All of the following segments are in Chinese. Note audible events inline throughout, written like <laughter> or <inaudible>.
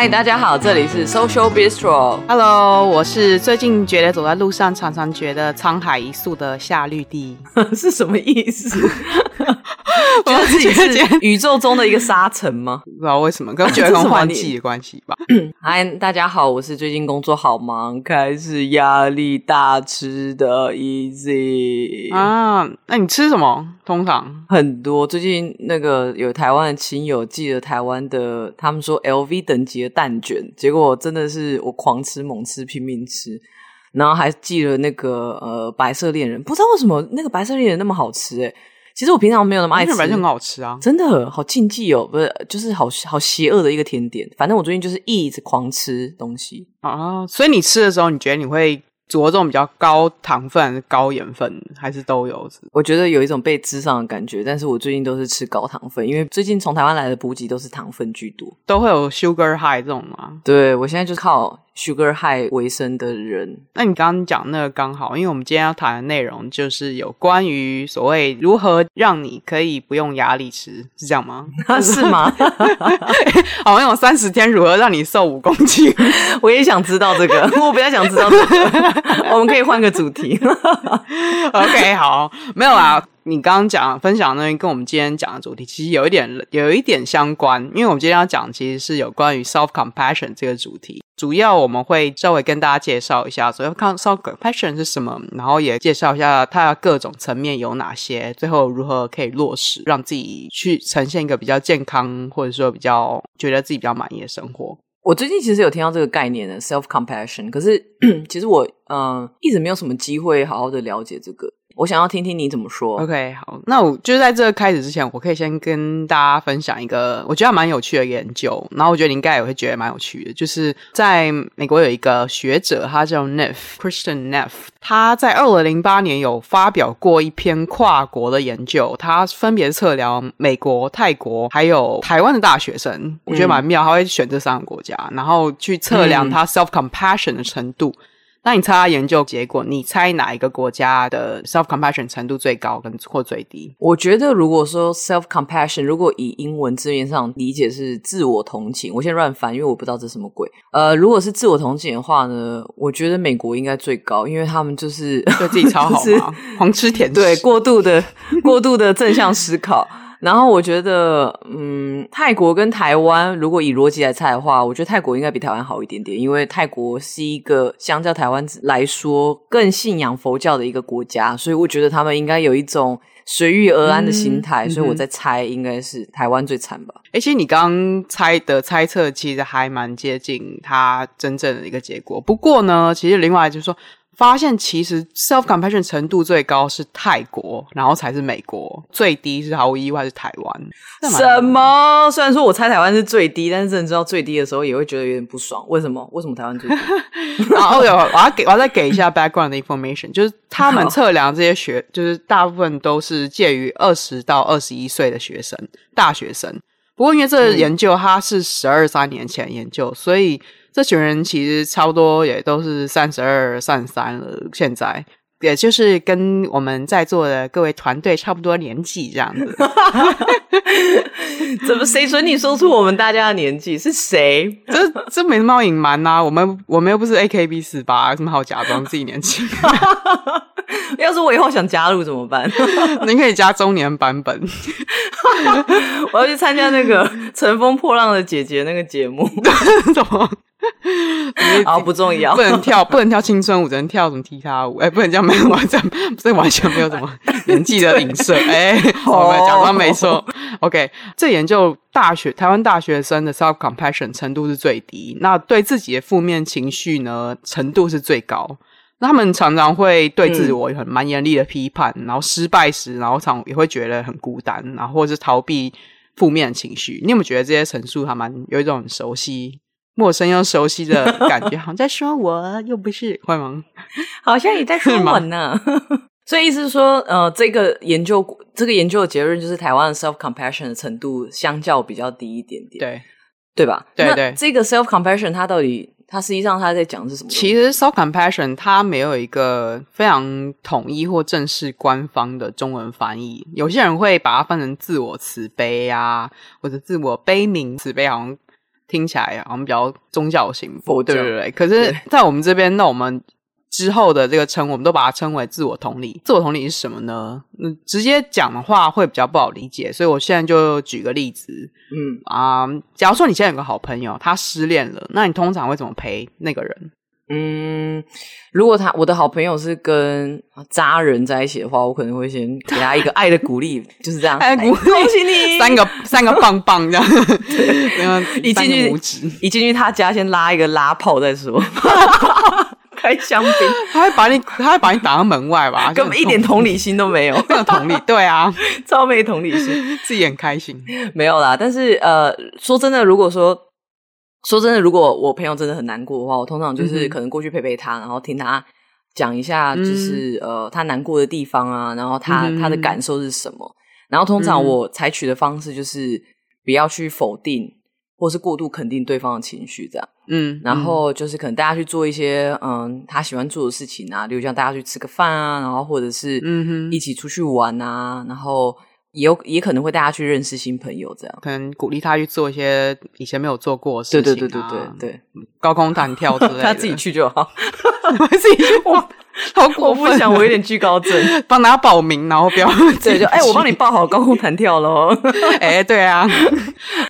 嗨，大家好，这里是 Social Bistro。Hello，我是最近觉得走在路上常常觉得沧海一粟的夏绿蒂，<laughs> 是什么意思？<laughs> 觉得自己是宇宙中的一个沙尘吗？<laughs> 不知道为什么，可能觉得跟 <laughs> 换季的关系吧。<coughs> 嗨，大家好，我是最近工作好忙，开始压力大吃的 Easy 啊。那你吃什么？通常很多。最近那个有台湾的亲友寄了台湾的，他们说 LV 等级的蛋卷，结果真的是我狂吃猛吃拼命吃，然后还寄了那个呃白色恋人，不知道为什么那个白色恋人那么好吃诶、欸其实我平常没有那么爱吃，反正很好吃啊，真的好禁忌哦，不是，就是好好邪恶的一个甜点。反正我最近就是一直狂吃东西啊，所以你吃的时候，你觉得你会着重比较高糖分、高盐分，还是都有？我觉得有一种被滋上的感觉，但是我最近都是吃高糖分，因为最近从台湾来的补给都是糖分居多，都会有 sugar high 这种吗？对，我现在就是靠 Sugar High 为生的人，那你刚刚讲那个刚好，因为我们今天要谈的内容就是有关于所谓如何让你可以不用压力吃，是这样吗？<laughs> 是吗？<laughs> 好像有三十天如何让你瘦五公斤，<laughs> 我也想知道这个，我比较想知道这个，我们可以换个主题。OK，好，没有啊。你刚刚讲分享的东西跟我们今天讲的主题其实有一点有一点相关，因为我们今天要讲其实是有关于 self compassion 这个主题。主要我们会稍微跟大家介绍一下，所以看 self compassion 是什么，然后也介绍一下它各种层面有哪些，最后如何可以落实，让自己去呈现一个比较健康，或者说比较觉得自己比较满意的生活。我最近其实有听到这个概念的 self compassion，可是 <clears throat> 其实我嗯、一直没有什么机会好好的了解这个。我想要听听你怎么说。OK，好，那我就在这个开始之前，我可以先跟大家分享一个我觉得蛮有趣的研究，然后我觉得你应该也会觉得蛮有趣的，就是在美国有一个学者，他叫 Neff，Christian Neff，他在二零零八年有发表过一篇跨国的研究，他分别测量美国、泰国还有台湾的大学生，我觉得蛮妙，他会选这三个国家，然后去测量他 self compassion 的程度。嗯那你猜他研究结果？你猜哪一个国家的 self compassion 程度最高跟或最低？我觉得，如果说 self compassion，如果以英文字面上理解是自我同情，我先乱翻，因为我不知道这是什么鬼。呃，如果是自我同情的话呢，我觉得美国应该最高，因为他们就是对自己超好嘛，<laughs> 狂吃甜食，对，过度的过度的正向思考。然后我觉得，嗯，泰国跟台湾，如果以逻辑来猜的话，我觉得泰国应该比台湾好一点点，因为泰国是一个相较台湾来说更信仰佛教的一个国家，所以我觉得他们应该有一种随遇而安的心态，嗯、所以我在猜应该是台湾最惨吧。而且你刚刚猜的猜测其实还蛮接近它真正的一个结果。不过呢，其实另外就是说。发现其实 self compassion 程度最高是泰国，然后才是美国，最低是毫无意外是台湾。什么？虽然说我猜台湾是最低，但是真的知道最低的时候也会觉得有点不爽。为什么？为什么台湾最低？<laughs> 然后有我要给我要再给一下 background 的 information，就是他们测量这些学，就是大部分都是介于二十到二十一岁的学生，大学生。不过因为这个研究它是十二三年前研究，所以。这群人其实差不多也都是三十二、三十三了，现在也就是跟我们在座的各位团队差不多年纪这样子。<laughs> 怎么谁准你说出我们大家的年纪？是谁？<laughs> 这这没什么好隐瞒呐，我们我们又不是 AKB 四八，有什么好假装自己年轻？<laughs> <laughs> 要是我以后想加入怎么办？<laughs> 您可以加中年版本。<laughs> 我要去参加那个《乘风破浪的姐姐》那个节目。怎么？好不重要，不能跳，不能跳青春舞，只能跳什么踢踏舞？哎、欸，不能这样，没有完全，这完全没有什么年纪的影射。哎、欸，我们讲的没错。OK，这研究大学台湾大学生的 self compassion 程度是最低，那对自己的负面情绪呢程度是最高。那他们常常会对自我很蛮严厉的批判，嗯、然后失败时，然后常也会觉得很孤单，然后或者是逃避负面情绪。你有没有觉得这些陈述还蛮有一种很熟悉？陌生又熟悉的感觉，<laughs> 好像在说我，又不是，会吗？<laughs> 好像也在说我呢。<laughs> 所以意思是说，呃，这个研究，这个研究的结论就是，台湾的 self compassion 的程度相较比较低一点点，对，对吧？对对。这个 self compassion 它到底，它实际上它在讲的是什么？其实 self compassion 它没有一个非常统一或正式官方的中文翻译，有些人会把它翻成自我慈悲啊，或者自我悲悯慈悲，好像。听起来好像比较宗教型，对对对。可是，在我们这边，那我们之后的这个称，我们都把它称为自我同理。自我同理是什么呢？嗯，直接讲的话会比较不好理解，所以我现在就举个例子。嗯啊，假如说你现在有个好朋友，他失恋了，那你通常会怎么陪那个人？嗯，如果他我的好朋友是跟渣人在一起的话，我可能会先给他一个爱的鼓励，就是这样，<laughs> 爱的鼓励，恭喜你，三个三个棒棒这样，<laughs> 对，<laughs> 一进去一进去他家先拉一个拉炮再说，开香槟，<laughs> 他会把你他会把你挡到门外吧，<laughs> 根本一点同理心都没有，<laughs> 没有同理，对啊，超没同理心，自己很开心，没有啦，但是呃，说真的，如果说。说真的，如果我朋友真的很难过的话，我通常就是可能过去陪陪他，嗯、然后听他讲一下，就是、嗯、呃他难过的地方啊，然后他、嗯、他的感受是什么。然后通常我采取的方式就是不要去否定或是过度肯定对方的情绪，这样。嗯，然后就是可能大家去做一些嗯他喜欢做的事情啊，比如像大家去吃个饭啊，然后或者是嗯哼。一起出去玩啊，然后。也有也可能会大家去认识新朋友，这样。可能鼓励他去做一些以前没有做过的事情，啊，对对对对对对，高空弹跳之类的，<laughs> 他自己去就好，<laughs> 自己去哇，<laughs> 好过分！我不想，我有点惧高症，<laughs> 帮大家报名，然后不要 <laughs> 对，就哎，我帮你报好高空弹跳喽。哎，对啊，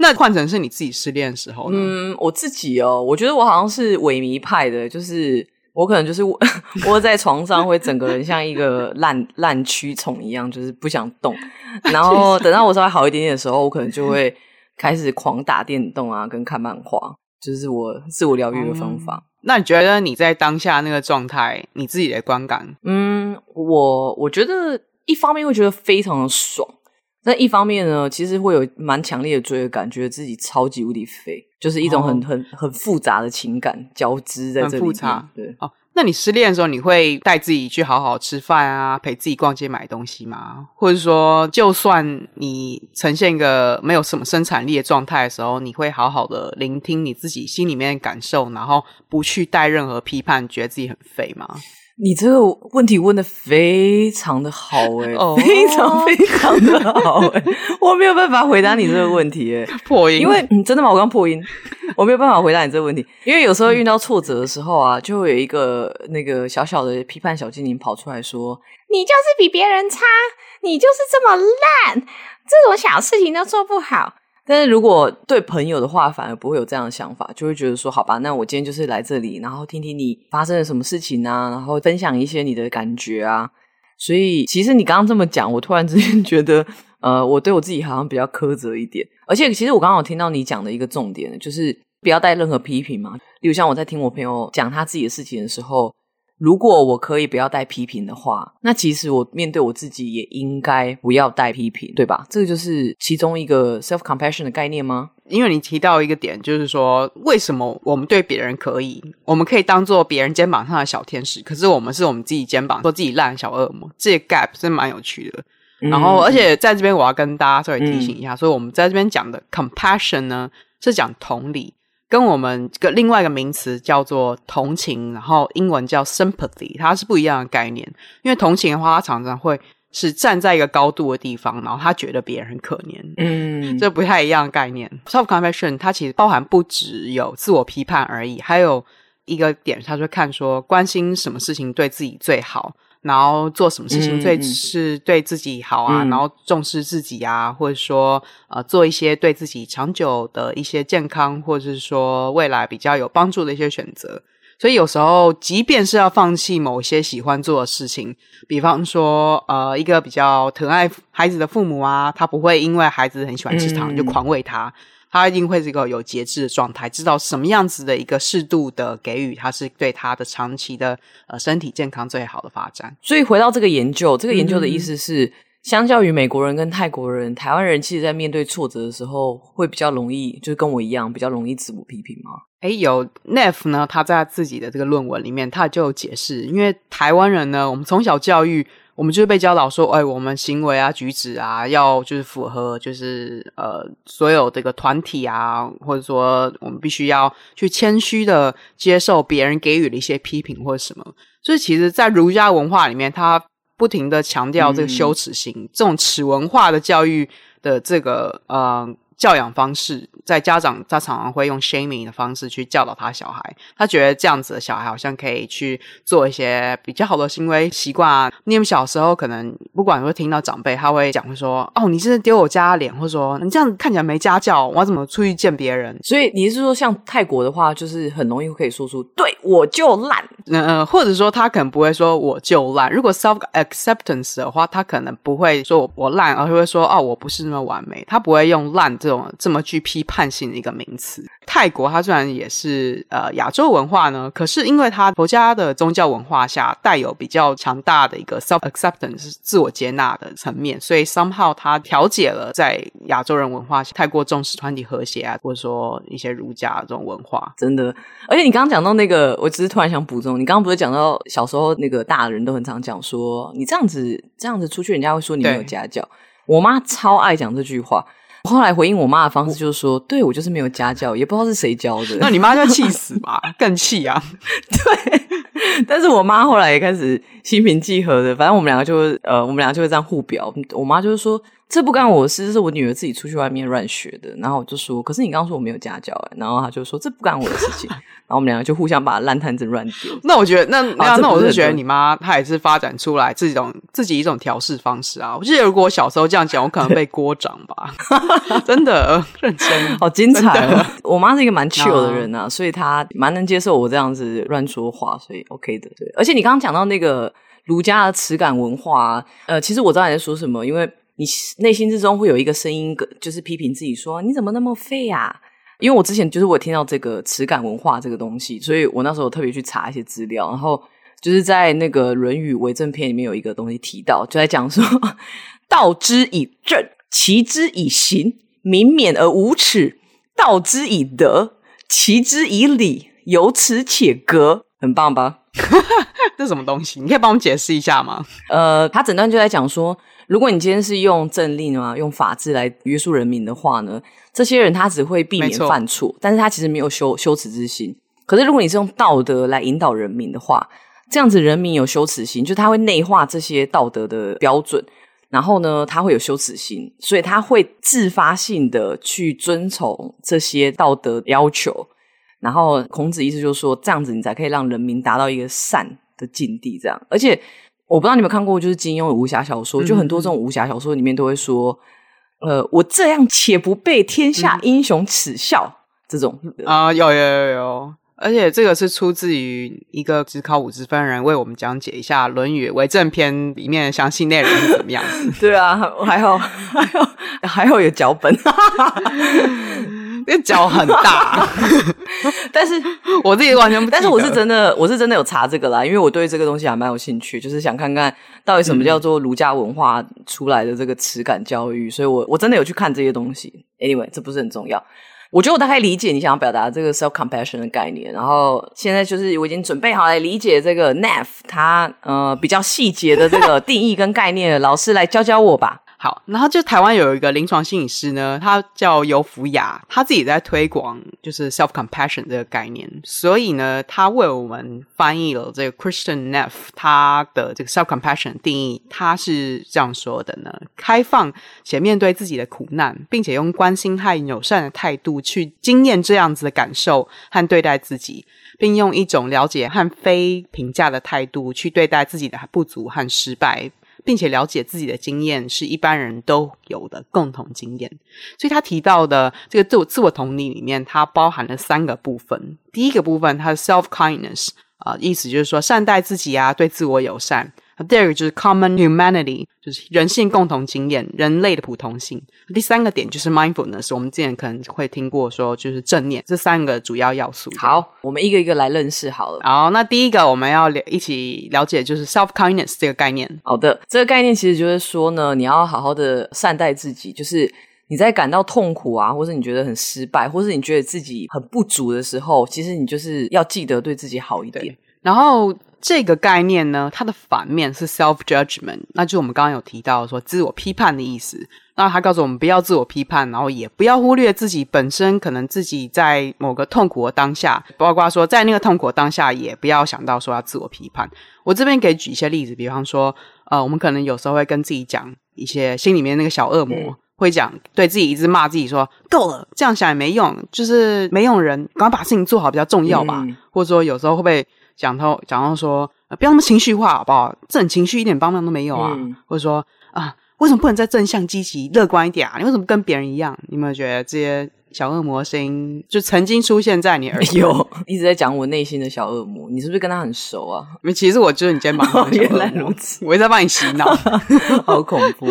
那换成是你自己失恋的时候呢？嗯，我自己哦，我觉得我好像是萎靡派的，就是。我可能就是窝在床上，会整个人像一个烂烂蛆虫一样，就是不想动。然后等到我稍微好一点点的时候，我可能就会开始狂打电动啊，跟看漫画，就是我自我疗愈的方法。嗯。那你觉得你在当下那个状态，你自己的观感？嗯，我我觉得一方面会觉得非常的爽，但一方面呢，其实会有蛮强烈的罪恶感，觉得自己超级无敌废。就是一种很很很复杂的情感交织在这里，很复杂。对哦，那你失恋的时候，你会带自己去好好吃饭啊，陪自己逛街买东西吗？或者说，就算你呈现一个没有什么生产力的状态的时候，你会好好的聆听你自己心里面的感受，然后不去带任何批判，觉得自己很废吗？你这个问题问的非常的好哎、欸 oh. 非常非常的好哎、欸、<laughs> 我没有办法回答你这个问题哎、欸、破音，因为、嗯、真的吗？我刚破音，我没有办法回答你这个问题，因为有时候遇到挫折的时候啊，就会有一个那个小小的批判小精灵跑出来说：“你就是比别人差，你就是这么烂，这种小事情都做不好。”但是如果对朋友的话，反而不会有这样的想法，就会觉得说，好吧，那我今天就是来这里，然后听听你发生了什么事情啊，然后分享一些你的感觉啊。所以，其实你刚刚这么讲，我突然之间 <laughs> 觉得，呃，我对我自己好像比较苛责一点。而且，其实我刚刚有听到你讲的一个重点，就是不要带任何批评嘛。例如像我在听我朋友讲他自己的事情的时候。如果我可以不要带批评的话，那其实我面对我自己也应该不要带批评，对吧？这个就是其中一个 self compassion 的概念吗？因为你提到一个点，就是说为什么我们对别人可以，我们可以当做别人肩膀上的小天使，可是我们是我们自己肩膀说自己烂小恶魔，这个 gap 是蛮有趣的。嗯、然后，而且在这边我要跟大家稍微提醒一下，嗯、所以我们在这边讲的 compassion 呢，是讲同理。跟我们个另外一个名词叫做同情，然后英文叫 sympathy，它是不一样的概念。因为同情的话，它常常会是站在一个高度的地方，然后他觉得别人很可怜，嗯，这不太一样的概念。Self-compassion 它其实包含不只有自我批判而已，还有一个点，他就看说关心什么事情对自己最好。然后做什么事情最是对自己好啊？嗯、然后重视自己啊，或者说呃，做一些对自己长久的一些健康，或者是说未来比较有帮助的一些选择。所以有时候，即便是要放弃某些喜欢做的事情，比方说呃，一个比较疼爱孩子的父母啊，他不会因为孩子很喜欢吃糖、嗯、就狂喂他。他一定会是一个有节制的状态，知道什么样子的一个适度的给予，他是对他的长期的呃身体健康最好的发展。所以回到这个研究，这个研究的意思是，嗯、相较于美国人跟泰国人，台湾人其实在面对挫折的时候，会比较容易，就是跟我一样，比较容易自我批评吗？哎，有 Neff 呢，他在自己的这个论文里面，他就有解释，因为台湾人呢，我们从小教育。我们就是被教导说，哎，我们行为啊、举止啊，要就是符合，就是呃，所有这个团体啊，或者说我们必须要去谦虚的接受别人给予的一些批评或者什么。<laughs> 所以，其实，在儒家文化里面，他不停的强调这个羞耻心，嗯、这种耻文化的教育的这个呃教养方式，在家长他常常会用 shaming 的方式去教导他小孩，他觉得这样子的小孩好像可以去做一些比较好的行为习惯啊。你们小时候可能不管会听到长辈他会讲会说，哦，你是丢我家脸，或者说你这样看起来没家教，我要怎么出去见别人？所以你是说像泰国的话，就是很容易可以说出对我就烂，嗯嗯，或者说他可能不会说我就烂。如果 self acceptance 的话，他可能不会说我我烂，而是会说哦，我不是那么完美。他不会用烂这种这么具批判性的一个名词。泰国它虽然也是呃亚洲文化呢，可是因为它佛家的宗教文化下带有比较强大的一个 self acceptance 自我接纳的层面，所以 somehow 它调解了在亚洲人文化下太过重视团体和谐啊，或者说一些儒家这种文化，真的。而且你刚刚讲到那个，我只是突然想补充，你刚刚不是讲到小时候那个大人都很常讲说，你这样子这样子出去，人家会说你没有家教。我妈超爱讲这句话。我后来回应我妈的方式就是说：“对，我就是没有家教，也不知道是谁教的。”那你妈就气死吧，<laughs> 更气啊！对，<laughs> 但是我妈后来也开始心平气和的，反正我们两个就呃，我们两个就会这样互表。我妈就是说。这不干我的事，这是我女儿自己出去外面乱学的。然后我就说，可是你刚刚说我没有家教哎，然后她就说这不干我的事情。<laughs> 然后我们两个就互相把烂摊子乱丢。那我觉得，那那、啊、那我是觉得你妈她也是发展出来这种自己一种调试方式啊。我记得如果我小时候这样讲，我可能被锅掌吧。<laughs> 真的 <laughs> 认真，好精彩哦！我妈是一个蛮 chill 的人啊，所以她蛮能接受我这样子乱说话，所以 OK 的。对，而且你刚刚讲到那个儒家的耻感文化，呃，其实我知道你在说什么，因为。你内心之中会有一个声音，就是批评自己说：“你怎么那么废啊？”因为我之前就是我听到这个耻感文化这个东西，所以我那时候特别去查一些资料，然后就是在那个《论语为政篇》里面有一个东西提到，就在讲说：“ <laughs> 道之以政，齐之以刑，民免而无耻；道之以德，齐之以礼，有耻且格。”很棒吧？<laughs> 这什么东西？你可以帮我解释一下吗？呃，他整段就在讲说。如果你今天是用政令啊，用法治来约束人民的话呢，这些人他只会避免犯错，但是他其实没有羞羞耻之心。可是如果你是用道德来引导人民的话，这样子人民有羞耻心，就他会内化这些道德的标准，然后呢，他会有羞耻心，所以他会自发性的去遵从这些道德要求。然后孔子意思就是说，这样子你才可以让人民达到一个善的境地，这样，而且。我不知道你们看过，就是金庸的武侠小说，就很多这种武侠小说里面都会说，嗯、呃，我这样且不被天下英雄耻笑，嗯、这种啊，有有有有，而且这个是出自于一个只考五十分人为我们讲解一下《论语为政篇》里面的详细内容是怎么样子。<laughs> 对啊，还好还好还好有脚本。<laughs> 这脚很大，<laughs> 但是 <laughs> 我自己完全不。但是我是真的，我是真的有查这个啦，因为我对这个东西还蛮有兴趣，就是想看看到底什么叫做儒家文化出来的这个耻感教育，所以我我真的有去看这些东西。Anyway，这不是很重要。我觉得我大概理解你想要表达这个 self compassion 的概念，然后现在就是我已经准备好来理解这个 Naf 它呃比较细节的这个定义跟概念，老师来教教我吧。好，然后就台湾有一个临床心理师呢，他叫尤福雅，他自己在推广就是 self compassion 这个概念，所以呢，他为我们翻译了这个 Christian Neff 他的这个 self compassion 定义，他是这样说的呢：开放且面对自己的苦难，并且用关心和友善的态度去经验这样子的感受和对待自己，并用一种了解和非评价的态度去对待自己的不足和失败。并且了解自己的经验是一般人都有的共同经验，所以他提到的这个自我自我同理里面，它包含了三个部分。第一个部分，它的 self kindness 啊，意思就是说善待自己啊，对自我友善。第二个就是 common humanity，就是人性共同经验，人类的普通性。第三个点就是 mindfulness，我们之前可能会听过说，就是正念。这三个主要要素。好，我们一个一个来认识好了。好，那第一个我们要一起了解就是 self kindness 这个概念。好的，这个概念其实就是说呢，你要好好的善待自己，就是你在感到痛苦啊，或是你觉得很失败，或是你觉得自己很不足的时候，其实你就是要记得对自己好一点。然后。这个概念呢，它的反面是 self judgment，那就是我们刚刚有提到说自我批判的意思。那他告诉我们不要自我批判，然后也不要忽略自己本身可能自己在某个痛苦的当下，包括说在那个痛苦的当下，也不要想到说要自我批判。我这边给举一些例子，比方说，呃，我们可能有时候会跟自己讲一些心里面那个小恶魔。会讲对自己一直骂自己说够了，这样想也没用，就是没用人，赶快把事情做好比较重要吧。嗯、或者说有时候会不会讲到讲到说、呃、不要那么情绪化好不好？这种情绪一点帮忙都没有啊。嗯、或者说啊，为什么不能再正向积极乐观一点啊？你为什么跟别人一样？你有没有觉得这些？小恶魔声音就曾经出现在你耳边，<laughs> 有一直在讲我内心的小恶魔。你是不是跟他很熟啊？因为其实我就是你肩膀上的 <laughs> 小恶魔。原来如此，我一直在帮你洗脑，<laughs> 好恐怖。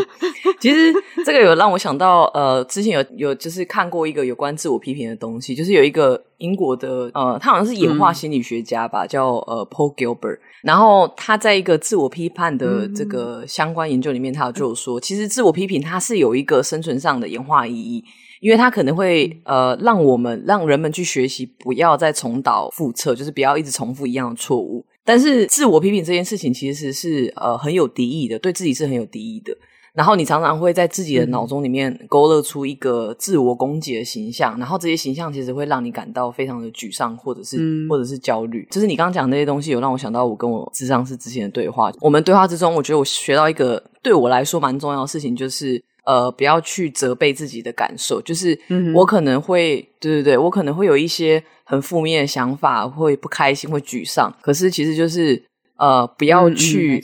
其实这个有让我想到，呃，之前有有就是看过一个有关自我批评的东西，就是有一个英国的呃，他好像是演化心理学家吧，嗯、叫呃 Paul Gilbert。然后他在一个自我批判的这个相关研究里面，他就说，其实自我批评它是有一个生存上的演化意义。因为它可能会呃，让我们让人们去学习，不要再重蹈覆辙，就是不要一直重复一样的错误。但是自我批评这件事情其实是呃很有敌意的，对自己是很有敌意的。然后你常常会在自己的脑中里面勾勒出一个自我攻击的形象，然后这些形象其实会让你感到非常的沮丧，或者是、嗯、或者是焦虑。就是你刚刚讲的那些东西，有让我想到我跟我智商师之前的对话。我们对话之中，我觉得我学到一个对我来说蛮重要的事情，就是。呃，不要去责备自己的感受，就是我可能会，嗯、对对对，我可能会有一些很负面的想法，会不开心，会沮丧。可是其实就是呃，不要去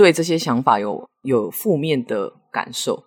对这些想法有有负面的感受，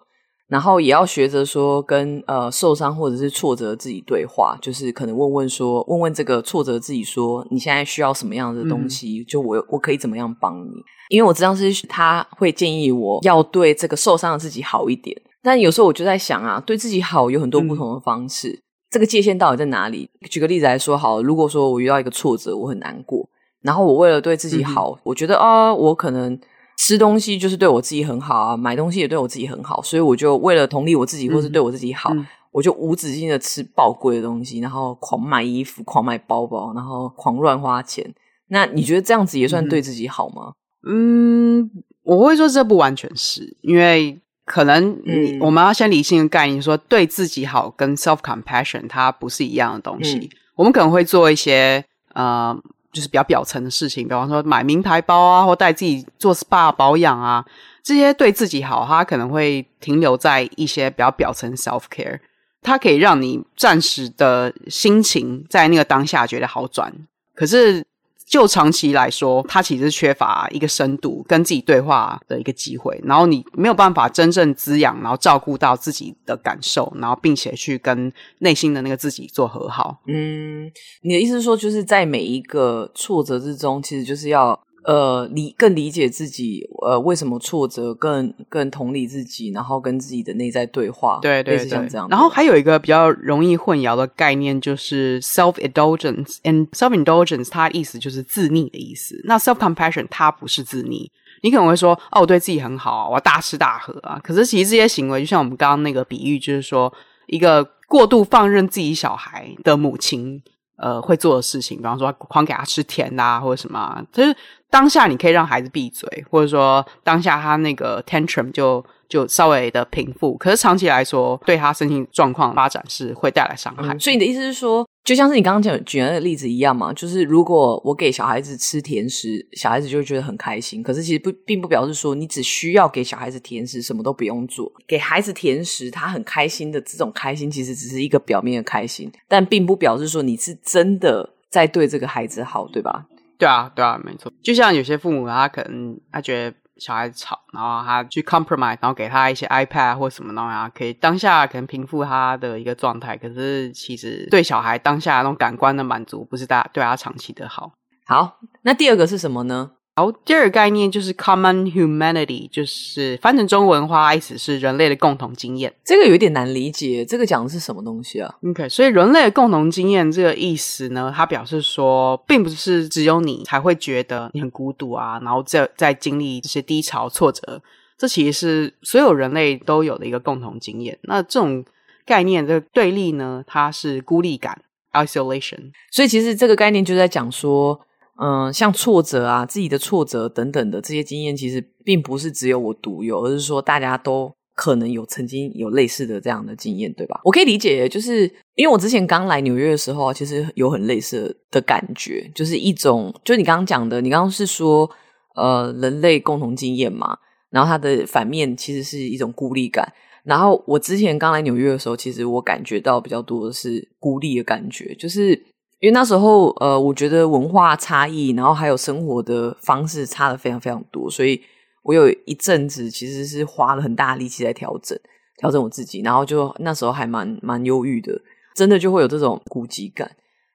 然后也要学着说跟呃受伤或者是挫折自己对话，就是可能问问说，问问这个挫折自己说，你现在需要什么样的东西？嗯、就我我可以怎么样帮你？因为我知道是他会建议我要对这个受伤的自己好一点。但有时候我就在想啊，对自己好有很多不同的方式，嗯、这个界限到底在哪里？举个例子来说，好，如果说我遇到一个挫折，我很难过，然后我为了对自己好，嗯、我觉得啊、哦，我可能吃东西就是对我自己很好啊，买东西也对我自己很好，所以我就为了同理我自己，或是对我自己好，嗯、我就无止境的吃爆贵的东西，然后狂买衣服、狂买包包，然后狂乱花钱。那你觉得这样子也算对自己好吗？嗯，我会说这不完全是因为。可能你我们要先理性的概念说，对自己好跟 self compassion 它不是一样的东西。嗯、我们可能会做一些呃，就是比较表层的事情，比方说买名牌包啊，或带自己做 SPA 保养啊，这些对自己好，它可能会停留在一些比较表层 self care，它可以让你暂时的心情在那个当下觉得好转，可是。就长期来说，他其实缺乏一个深度跟自己对话的一个机会，然后你没有办法真正滋养，然后照顾到自己的感受，然后并且去跟内心的那个自己做和好。嗯，你的意思是说，就是在每一个挫折之中，其实就是要。呃，理更理解自己，呃，为什么挫折，更更同理自己，然后跟自己的内在对话，对对对，像这样。然后还有一个比较容易混淆的概念，就是 self indulgence and self indulgence，它的意思就是自溺的意思。那 self compassion 它不是自溺，你可能会说，哦，我对自己很好啊，我要大吃大喝啊。可是其实这些行为，就像我们刚刚那个比喻，就是说一个过度放任自己小孩的母亲。呃，会做的事情，比方说狂给他吃甜啊，或者什么啊，就是当下你可以让孩子闭嘴，或者说当下他那个 tantrum 就就稍微的平复，可是长期来说，对他身心状况发展是会带来伤害。嗯，所以你的意思是说，就像是你刚刚讲举的那个例子一样嘛，就是如果我给小孩子吃甜食，小孩子就会觉得很开心。可是其实不，并不表示说你只需要给小孩子甜食，什么都不用做。给孩子甜食，他很开心的这种开心，其实只是一个表面的开心，但并不表示说你是真的在对这个孩子好，对吧？对啊，对啊，没错。就像有些父母，他可能他觉得。小孩子吵，然后他去 compromise，然后给他一些 iPad 或什么东西啊，可以当下可能平复他的一个状态。可是其实对小孩当下那种感官的满足，不是大家对他长期的好。好，那第二个是什么呢？好，第二个概念就是 common humanity，就是翻成中文的话，意思是人类的共同经验。这个有点难理解，这个讲的是什么东西啊？OK，所以人类的共同经验这个意思呢，它表示说，并不是只有你才会觉得你很孤独啊，然后在在经历这些低潮挫折，这其实是所有人类都有的一个共同经验。那这种概念的对立呢，它是孤立感 （isolation）。所以其实这个概念就在讲说。嗯，像挫折啊，自己的挫折等等的这些经验，其实并不是只有我独有，而是说大家都可能有曾经有类似的这样的经验，对吧？我可以理解，就是因为我之前刚来纽约的时候，其实有很类似的感觉，就是一种，就你刚刚讲的，你刚刚是说，呃，人类共同经验嘛，然后它的反面其实是一种孤立感。然后我之前刚来纽约的时候，其实我感觉到比较多的是孤立的感觉，就是因为那时候呃，我觉得文化差异，然后还有生活的方式差的非常非常多，所以我有一阵子其实是花了很大力气在调整调整我自己，然后就那时候还蛮蛮忧郁的，真的就会有这种孤寂感。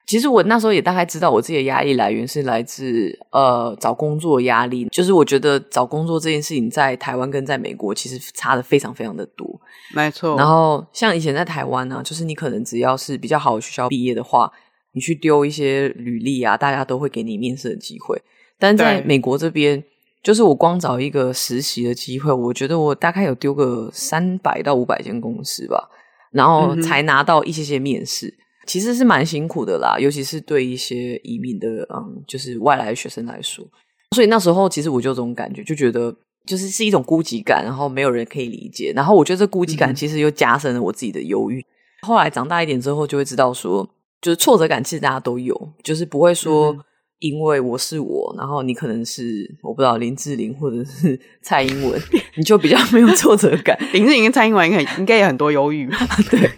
其实我那时候也大概知道，我自己的压力来源是来自呃找工作压力。就是我觉得找工作这件事情在台湾跟在美国其实差的非常非常的多，没错。然后像以前在台湾呢、啊，就是你可能只要是比较好的学校毕业的话，你去丢一些履历啊，大家都会给你面试的机会。但在美国这边，就是我光找一个实习的机会，我觉得我大概有丢个三百到五百间公司吧，然后才拿到一些些面试。其实是蛮辛苦的啦，尤其是对一些移民的，嗯，就是外来的学生来说。所以那时候其实我就有这种感觉，就觉得就是是一种孤寂感，然后没有人可以理解。然后我觉得这孤寂感其实又加深了我自己的忧郁。嗯、后来长大一点之后，就会知道说，就是挫折感其实大家都有，就是不会说。嗯因为我是我，然后你可能是我不知道林志玲或者是 <laughs> 蔡英文，<laughs> 你就比较没有挫折感。<laughs> 林志玲跟蔡英文应该应该也很多忧郁吧？对。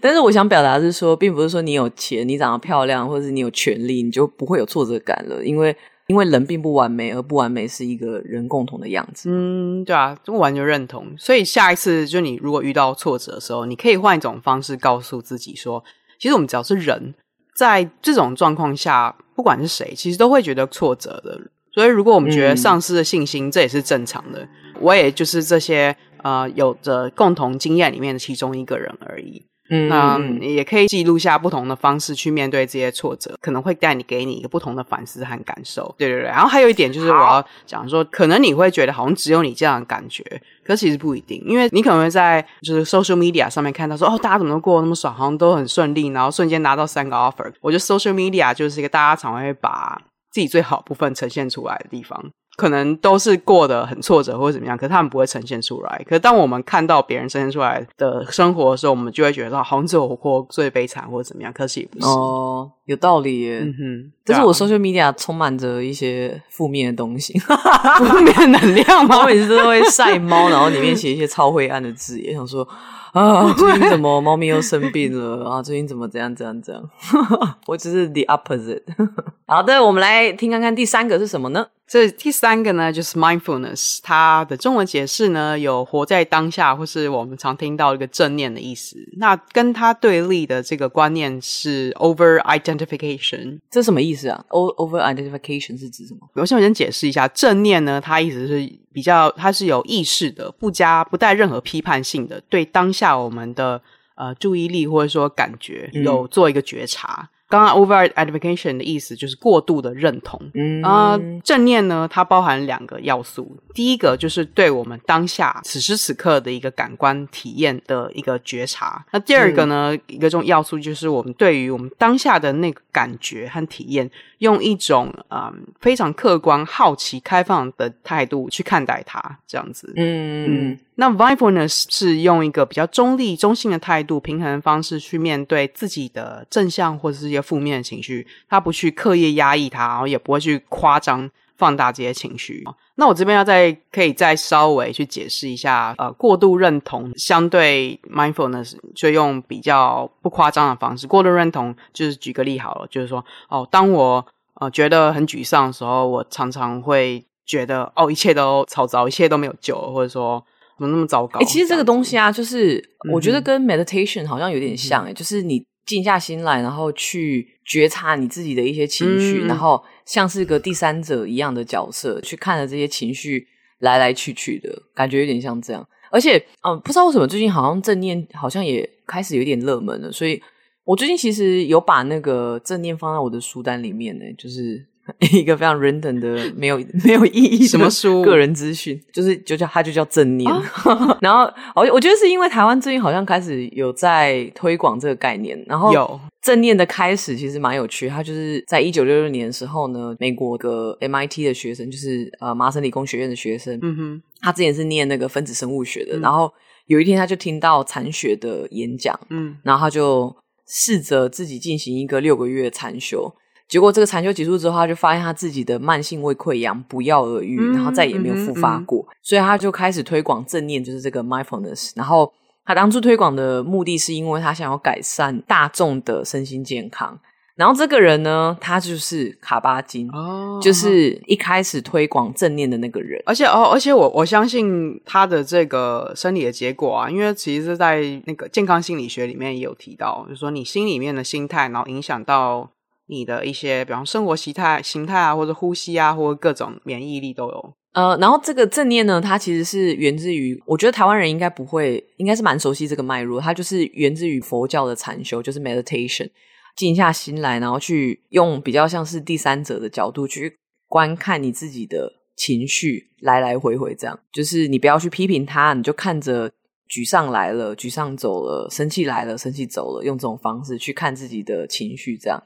但是我想表达的是说，并不是说你有钱、你长得漂亮，或者是你有权利，你就不会有挫折感了。因为因为人并不完美，而不完美是一个人共同的样子。嗯，对啊，这完全认同。所以下一次就你如果遇到挫折的时候，你可以换一种方式告诉自己说，其实我们只要是人。在这种状况下，不管是谁，其实都会觉得挫折的。所以，如果我们觉得丧失了信心，嗯、这也是正常的。我也就是这些呃有着共同经验里面的其中一个人而已。嗯，那也可以记录下不同的方式去面对这些挫折，可能会带你给你一个不同的反思和感受。对对对，然后还有一点就是我要讲说，可能你会觉得好像只有你这样的感觉，可是其实不一定，因为你可能会在就是 social media 上面看到说，哦，大家怎么都过得那么爽，好像都很顺利，然后瞬间拿到三个 offer。我觉得 social media 就是一个大家常会把自己最好部分呈现出来的地方。可能都是过得很挫折或者怎么样，可是他们不会呈现出来。可是当我们看到别人呈现出来的生活的时候，我们就会觉得好像只有我过最悲惨或者怎么样。可是也不是哦，有道理耶。嗯哼，但是我 social media 充满着一些负面的东西，<laughs> 负面能量吗？我每次都会晒猫，然后里面写一些超灰暗的字，也想说。啊，最近怎么猫咪又生病了啊？最近怎么怎样怎样怎样？<laughs> 我只是 the opposite。<laughs> 好的，我们来听看看第三个是什么呢？这第三个呢，就是 mindfulness。它的中文解释呢，有活在当下，或是我们常听到一个正念的意思。那跟它对立的这个观念是 over identification。这什么意思啊？over identification 是指什么？我先我先解释一下，正念呢，它意思是比较，它是有意识的，不加不带任何批判性的，对当下我们的呃注意力或者说感觉有做一个觉察。嗯刚刚 over identification 的意思就是过度的认同。嗯啊、呃，正念呢，它包含两个要素。第一个就是对我们当下此时此刻的一个感官体验的一个觉察。那第二个呢，嗯、一个重要素就是我们对于我们当下的那个感觉和体验，用一种嗯非常客观、好奇、开放的态度去看待它，这样子。嗯嗯。那 mindfulness 是用一个比较中立、中性的态度、平衡的方式去面对自己的正向或者是负面的情绪，他不去刻意压抑它，然后也不会去夸张放大这些情绪。那我这边要再可以再稍微去解释一下，呃，过度认同相对 mindfulness 就用比较不夸张的方式。过度认同就是举个例好了，就是说，哦，当我呃觉得很沮丧的时候，我常常会觉得，哦，一切都超糟，一切都没有救，或者说。怎么那么糟糕？哎、欸，其实这个东西啊，就是我觉得跟 meditation 好像有点像、欸，哎、嗯，就是你静下心来，然后去觉察你自己的一些情绪，嗯、然后像是个第三者一样的角色去看着这些情绪来来去去的感觉，有点像这样。而且，嗯，不知道为什么最近好像正念好像也开始有点热门了，所以我最近其实有把那个正念放在我的书单里面呢、欸，就是。一个非常 random 的没有没有意义什么书个人资讯，就是就叫它就叫正念。啊、<laughs> 然后我我觉得是因为台湾最近好像开始有在推广这个概念，然后有正念的开始其实蛮有趣。他就是在一九六六年的时候呢，美国的 MIT 的学生，就是呃麻省理工学院的学生，嗯哼，他之前是念那个分子生物学的，嗯、然后有一天他就听到禅学的演讲，嗯，然后他就试着自己进行一个六个月禅修。结果这个禅修结束之后，他就发现他自己的慢性胃溃疡不药而愈，嗯、然后再也没有复发过。嗯嗯嗯、所以他就开始推广正念，就是这个 mindfulness。然后他当初推广的目的是因为他想要改善大众的身心健康。然后这个人呢，他就是卡巴金，哦，就是一开始推广正念的那个人。而且哦，而且我我相信他的这个生理的结果啊，因为其实，在那个健康心理学里面也有提到，就是说你心里面的心态，然后影响到你的一些，比方生活习态、形态啊，或者呼吸啊，或者各种免疫力都有。呃，然后这个正念呢，它其实是源自于，我觉得台湾人应该不会，应该是蛮熟悉这个脉络，它就是源自于佛教的禅修，就是 meditation。静下心来，然后去用比较像是第三者的角度去观看你自己的情绪，来来回回这样，就是你不要去批评他，你就看着沮丧来了，沮丧走了，生气来了，生气走了，用这种方式去看自己的情绪这样。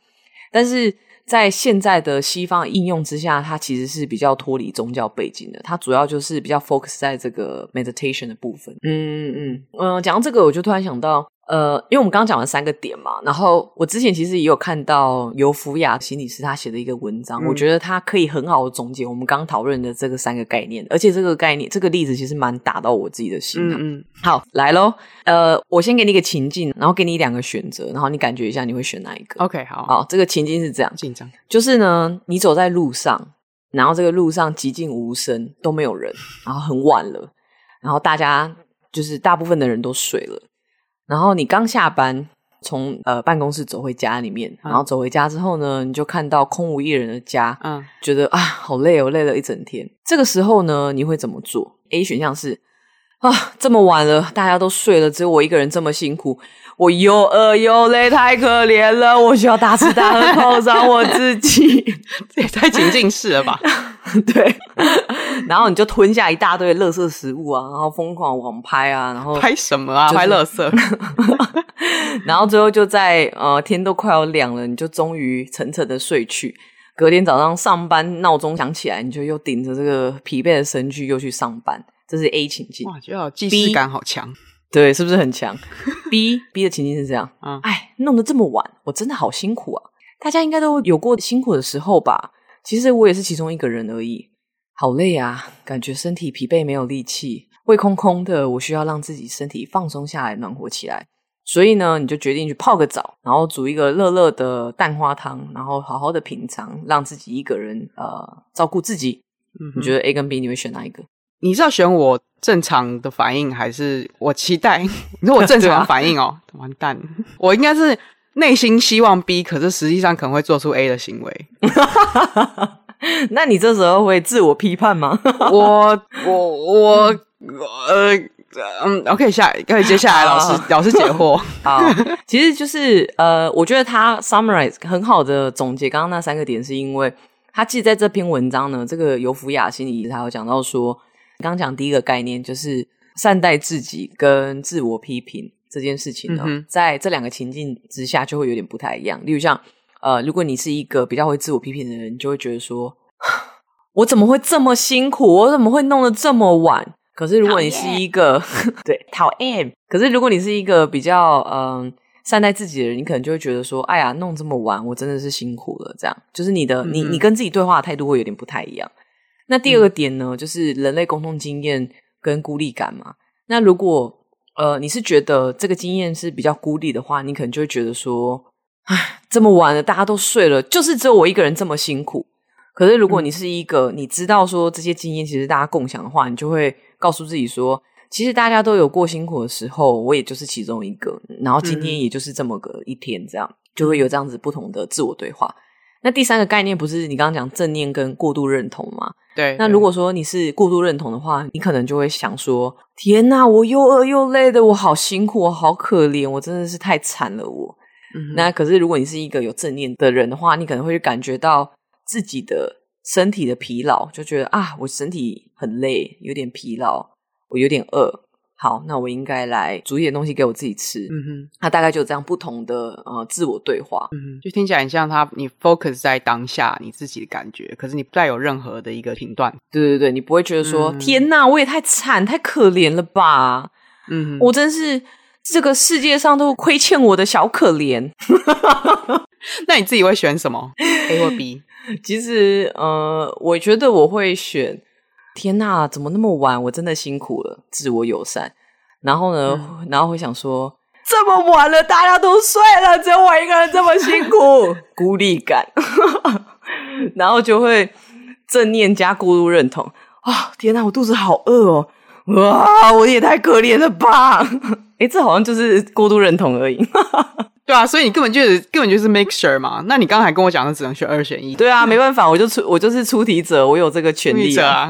但是在现在的西方应用之下，它其实是比较脱离宗教背景的，它主要就是比较 focus 在这个 meditation 的部分。嗯嗯嗯，嗯，讲到这个，我就突然想到。呃，因为我们刚刚讲了三个点嘛，然后我之前其实也有看到尤福雅心理师他写的一个文章，嗯、我觉得他可以很好的总结我们刚刚讨论的这个三个概念，而且这个概念这个例子其实蛮打到我自己的心的。嗯，嗯，好，来咯，呃，我先给你一个情境，然后给你两个选择，然后你感觉一下你会选哪一个？OK，好，好，这个情境是这样，紧张，就是呢，你走在路上，然后这个路上寂静无声，都没有人，然后很晚了，然后大家就是大部分的人都睡了。然后你刚下班，从呃办公室走回家里面，嗯、然后走回家之后呢，你就看到空无一人的家，嗯，觉得啊好累哦，累了一整天。这个时候呢，你会怎么做？A 选项是啊，这么晚了，大家都睡了，只有我一个人这么辛苦，我又饿又累，太可怜了，我需要大吃大喝犒赏我自己，<laughs> 这也太情境式了吧？对。<laughs> 然后你就吞下一大堆垃圾食物啊，然后疯狂网拍啊，然后拍什么啊？拍垃圾。<laughs> 然后最后就在呃天都快要亮了，你就终于沉沉的睡去。隔天早上上班闹钟响起来，你就又顶着这个疲惫的身躯又去上班。这是 A 情境。哇，就好既视感好强。对，是不是很强？<laughs> B B 的情境是这样。啊，哎，弄得这么晚，我真的好辛苦啊！大家应该都有过辛苦的时候吧？其实我也是其中一个人而已。好累啊，感觉身体疲惫，没有力气，胃空空的。我需要让自己身体放松下来，暖和起来。所以呢，你就决定去泡个澡，然后煮一个热热的蛋花汤，然后好好的品尝，让自己一个人呃照顾自己。嗯，你觉得 A 跟 B 你会选哪一个？你是要选我正常的反应，还是我期待？<laughs> 你说我正常的反应哦，啊、完蛋，我应该是内心希望 B，可是实际上可能会做出 A 的行为。<laughs> 那你这时候会自我批判吗？<laughs> 我我我呃嗯，OK，下可以接下来老师老师解惑。好，其实就是呃，我觉得他 summarize 很好的总结刚刚那三个点，是因为他记在这篇文章呢，这个尤福雅心理他有讲到说，刚讲第一个概念就是善待自己跟自我批评这件事情呢，嗯、在这两个情境之下就会有点不太一样，例如像。呃，如果你是一个比较会自我批评的人，你就会觉得说，我怎么会这么辛苦？我怎么会弄得这么晚？可是如果你是一个讨 <laughs> 对讨厌，可是如果你是一个比较嗯、呃、善待自己的人，你可能就会觉得说，哎呀，弄这么晚，我真的是辛苦了。这样就是你的、嗯、你你跟自己对话的态度会有点不太一样。那第二个点呢，嗯、就是人类共同经验跟孤立感嘛。那如果呃你是觉得这个经验是比较孤立的话，你可能就会觉得说。唉，这么晚了，大家都睡了，就是只有我一个人这么辛苦。可是，如果你是一个、嗯、你知道说这些经验其实大家共享的话，你就会告诉自己说，其实大家都有过辛苦的时候，我也就是其中一个。然后今天也就是这么个一天，这样、嗯、就会有这样子不同的自我对话。那第三个概念不是你刚刚讲正念跟过度认同吗？对。那如果说你是过度认同的话，你可能就会想说：天哪，我又饿又累的，我好辛苦，我好可怜，我真的是太惨了，我。嗯、那可是，如果你是一个有正念的人的话，你可能会感觉到自己的身体的疲劳，就觉得啊，我身体很累，有点疲劳，我有点饿。好，那我应该来煮一点东西给我自己吃。嗯哼，他大概就这样不同的呃自我对话。嗯哼，就听起来很像他，你 focus 在当下你自己的感觉，可是你不带有任何的一个评断。对对对，你不会觉得说、嗯、天哪，我也太惨太可怜了吧？嗯哼，我真是。这个世界上都亏欠我的小可怜，<laughs> 那你自己会选什么？A 或 B？<laughs> 其实，呃，我觉得我会选。天呐，怎么那么晚？我真的辛苦了。自我友善。然后呢，嗯、然后会想说，这么晚了，大家都睡了，只有我一个人这么辛苦，孤立感，<laughs> 然后就会正念加过度认同啊、哦！天呐，我肚子好饿哦！哇，我也太可怜了吧！诶，这好像就是过度认同而已。<laughs> 对啊，所以你根本就是根本就是 make sure 嘛。那你刚才跟我讲的只能选二选一。对啊，没办法，我就出我就是出题者，我有这个权利啊。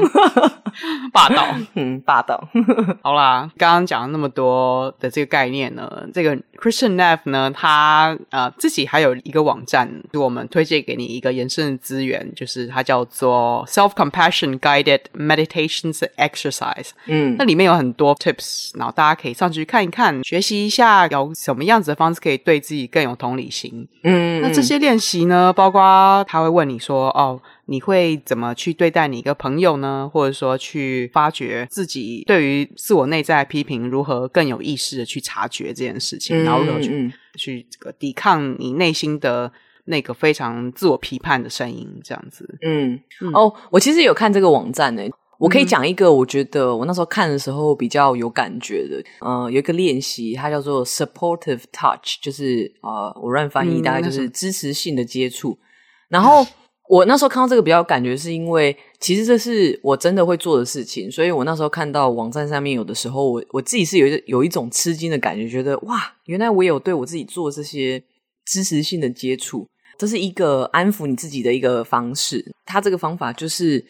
<laughs> 霸道，嗯，霸道。<laughs> 好啦，刚刚讲了那么多的这个概念呢，这个 Kristin Neff 呢，他呃自己还有一个网站，就我们推荐给你一个延伸的资源，就是它叫做 Self Compassion Guided Meditations Exercise。嗯，那里面有很多 tips，然后大家可以上去看一看，学习一下有什么样子的方式可以对自己更有同理心。嗯，那这些练习呢，包括他会问你说，哦。你会怎么去对待你一个朋友呢？或者说去发掘自己对于自我内在批评如何更有意识的去察觉这件事情，嗯、然嗯、去这个抵抗你内心的那个非常自我批判的声音，这样子。嗯，嗯哦，我其实有看这个网站呢，我可以讲一个我觉得我那时候看的时候比较有感觉的，嗯、呃，有一个练习，它叫做 supportive touch，就是啊、呃，我乱翻译大概就是支持性的接触，嗯、然后。我那时候看到这个比较感觉，是因为其实这是我真的会做的事情，所以我那时候看到网站上面有的时候，我我自己是有一有一种吃惊的感觉，觉得哇，原来我有对我自己做这些支持性的接触，这是一个安抚你自己的一个方式。它这个方法就是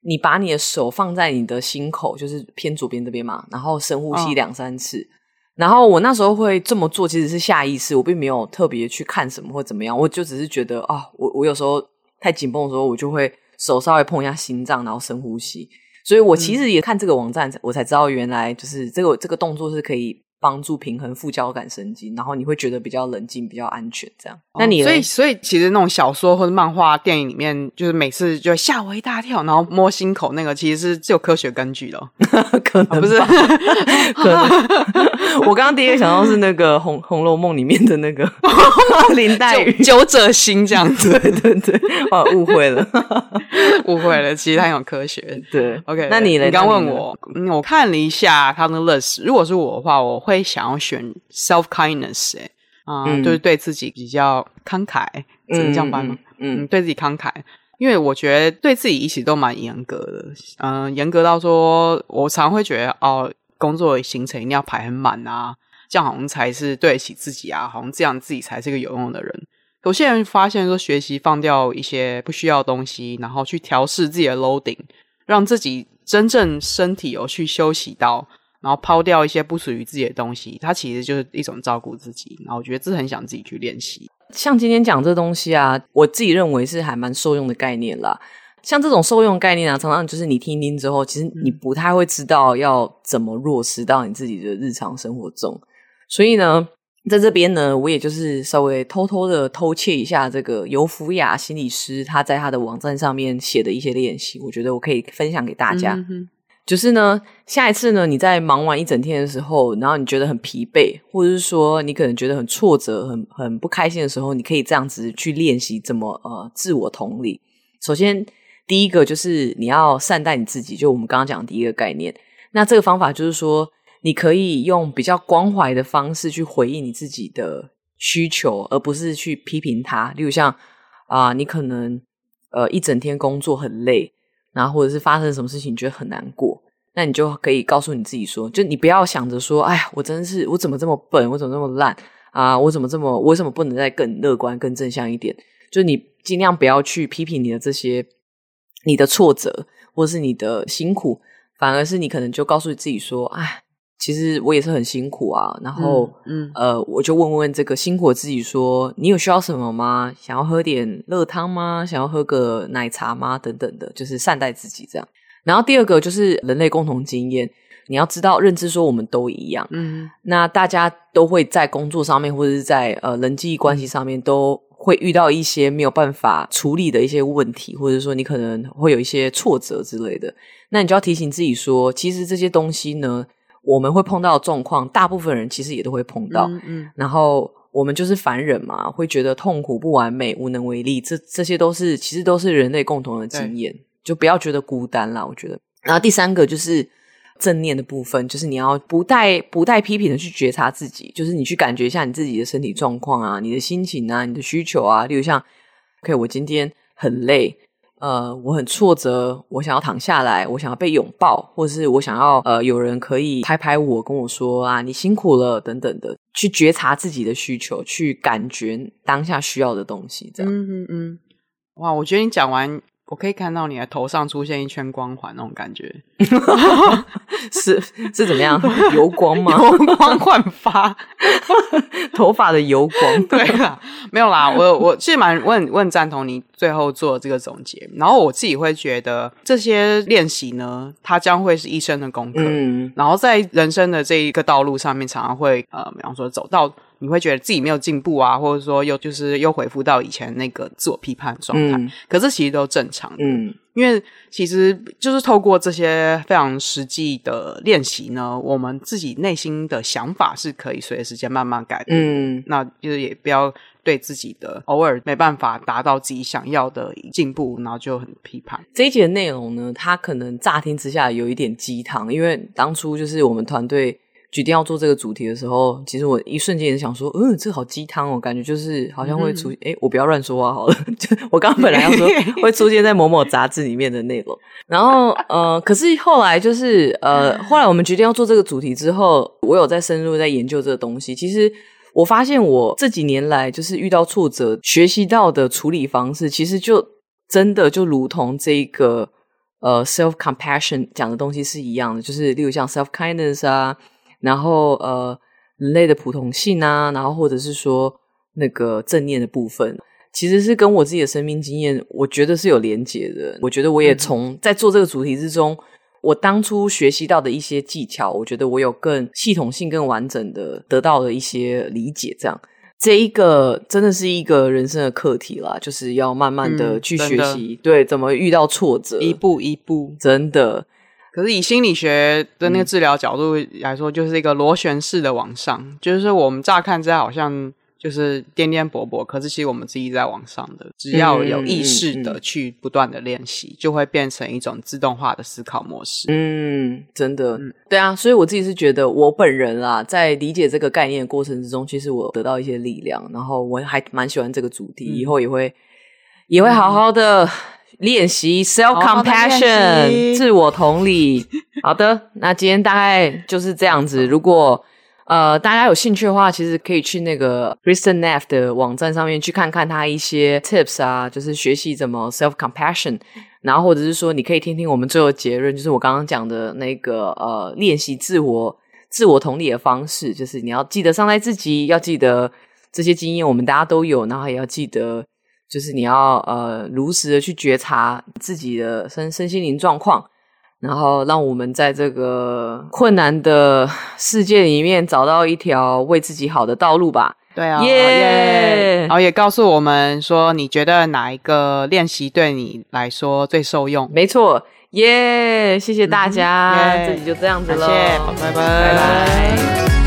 你把你的手放在你的心口，就是偏左边这边嘛，然后深呼吸两三次。哦、然后我那时候会这么做，其实是下意识，我并没有特别去看什么或怎么样，我就只是觉得啊，我我有时候。太紧绷的时候，我就会手稍微碰一下心脏，然后深呼吸。所以我其实也看这个网站，我才知道原来就是这个这个动作是可以。帮助平衡副交感神经，然后你会觉得比较冷静、比较安全，这样。那你、哦、所以所以其实那种小说或者漫画、电影里面，就是每次就吓我一大跳，然后摸心口那个，其实是具有科学根据的。<laughs> 可能、哦、不是？<laughs> 可能。我刚刚第一个想到是那个《红红楼梦》里面的那个 <laughs> 林黛玉九者心这样子。对对对，哦，误会了，误会了。其实它很有科学。对，OK。那你呢？你刚问我，嗯，我看了一下他的 list。如果是我的话，我。会想要选 self kindness，哎，啊、呃，嗯、就是对自己比较慷慨，怎么这样办吗？嗯，嗯，对自己慷慨，因为我觉得对自己一直都蛮严格的，嗯、呃，严格到说，我常会觉得哦，工作的行程一定要排很满啊，这样好像才是对得起自己啊，好像这样自己才是个有用的人。有些人发现说，学习放掉一些不需要的东西，然后去调试自己的 loading，让自己真正身体有去休息到。然后抛掉一些不属于自己的东西，它其实就是一种照顾自己。然后我觉得这很想自己去练习。像今天讲这东西啊，我自己认为是还蛮受用的概念啦。像这种受用概念啊，常常就是你听听之后，其实你不太会知道要怎么落实到你自己的日常生活中。所以呢，在这边呢，我也就是稍微偷偷的偷窃一下这个尤福雅心理师他在他的网站上面写的一些练习，我觉得我可以分享给大家。嗯就是呢，下一次呢，你在忙完一整天的时候，然后你觉得很疲惫，或者是说你可能觉得很挫折、很很不开心的时候，你可以这样子去练习怎么呃自我同理。首先，第一个就是你要善待你自己，就我们刚刚讲的第一个概念。那这个方法就是说，你可以用比较关怀的方式去回应你自己的需求，而不是去批评他。例如像啊、你可能呃一整天工作很累。然后或者是发生什么事情，你觉得很难过，那你就可以告诉你自己说，就你不要想着说，哎呀，我真是我怎么这么笨，我怎么这么烂啊，我怎么这么，我为什么不能再更乐观、更正向一点？就你尽量不要去批评你的这些你的挫折，或者是你的辛苦，反而是你可能就告诉自己说，哎。其实我也是很辛苦啊，然后，嗯，嗯呃，我就问问这个辛苦的自己说，你有需要什么吗？想要喝点热汤吗？想要喝个奶茶吗？等等的，就是善待自己这样。然后第二个就是人类共同经验，你要知道认知说我们都一样，嗯，那大家都会在工作上面或者是在呃人际关系上面都会遇到一些没有办法处理的一些问题，或者说你可能会有一些挫折之类的，那你就要提醒自己说，其实这些东西呢。我们会碰到的状况，大部分人其实也都会碰到。嗯，嗯，然后我们就是凡人嘛，会觉得痛苦、不完美、无能为力，这这些都是其实都是人类共同的经验，就不要觉得孤单啦。我觉得。然后第三个就是，正念的部分，就是你要不带不带批评的去觉察自己，就是你去感觉一下你自己的身体状况啊，你的心情啊，你的需求啊，例如像，OK，我今天很累，呃，我很挫折，我想要躺下来，我想要被拥抱，或者是我想要呃有人可以拍拍我，跟我说啊，你辛苦了等等的，去觉察自己的需求，去感觉当下需要的东西，这样，嗯嗯嗯，哇，我觉得你讲完。我可以看到你的头上出现一圈光环，那种感觉 <laughs> 是是怎么样？<laughs> 油光吗？油光焕发，<laughs> 头发的油光。对啦，没有啦。我我其实蛮我很我很赞同你最后做的这个总结。然后我自己会觉得这些练习呢，它将会是一生的功课。嗯，然后在人生的这一个道路上面，常常会呃，比方说走到。你会觉得自己没有进步啊，或者说又就是又恢复到以前那个自我批判状态，嗯、可是其实都正常的，嗯，因为其实就是透过这些非常实际的练习呢，我们自己内心的想法是可以随着时间慢慢改变，嗯，那就是也不要对自己的偶尔没办法达到自己想要的进步，然后就很批判。这一节的内容呢，它可能乍听之下有一点鸡汤，因为当初就是我们团队。决定要做这个主题的时候，其实我一瞬间也是想说，嗯，这个好鸡汤哦，感觉就是好像会出，哎、嗯，我不要乱说话好了。<laughs> 就我刚刚本来要说 <laughs> 会出现在某某杂志里面的内容，然后呃，可是后来就是呃，后来我们决定要做这个主题之后，我有在深入在研究这个东西。其实我发现我这几年来就是遇到挫折，学习到的处理方式，其实就真的就如同这个呃 self compassion 讲的东西是一样的，就是例如像 self kindness 啊。然后呃，人类的普通性啊，然后或者是说那个正念的部分，其实是跟我自己的生命经验，我觉得是有连结的。我觉得我也从在做这个主题之中，我当初学习到的一些技巧，我觉得我有更系统性、更完整的得到了一些理解。这样，这一个真的是一个人生的课题啦，就是要慢慢的去学习，嗯、对，怎么遇到挫折，一步一步，真的。可是以心理学的那个治疗角度来说，就是一个螺旋式的往上，嗯、就是我们乍看之下好像就是颠颠簸簸，可是其实我们自己在往上的，只要有意识的去不断的练习，就会变成一种自动化的思考模式。嗯，真的，嗯、对啊，所以我自己是觉得，我本人啊，在理解这个概念的过程之中，其实我得到一些力量，然后我还蛮喜欢这个主题，嗯、以后也会也会好好的。嗯练习 self compassion，自我同理。<laughs> 好的，那今天大概就是这样子。如果呃大家有兴趣的话，其实可以去那个 Kristen Neff 的网站上面去看看他一些 tips 啊，就是学习怎么 self compassion。然后或者是说，你可以听听我们最后结论，就是我刚刚讲的那个呃练习自我自我同理的方式，就是你要记得善待自己，要记得这些经验我们大家都有，然后也要记得。就是你要呃如实的去觉察自己的身身心灵状况，然后让我们在这个困难的世界里面找到一条为自己好的道路吧。对啊，耶！然后也告诉我们说，你觉得哪一个练习对你来说最受用？没错，耶！谢谢大家，这里就这样子了，谢谢，拜拜，拜拜。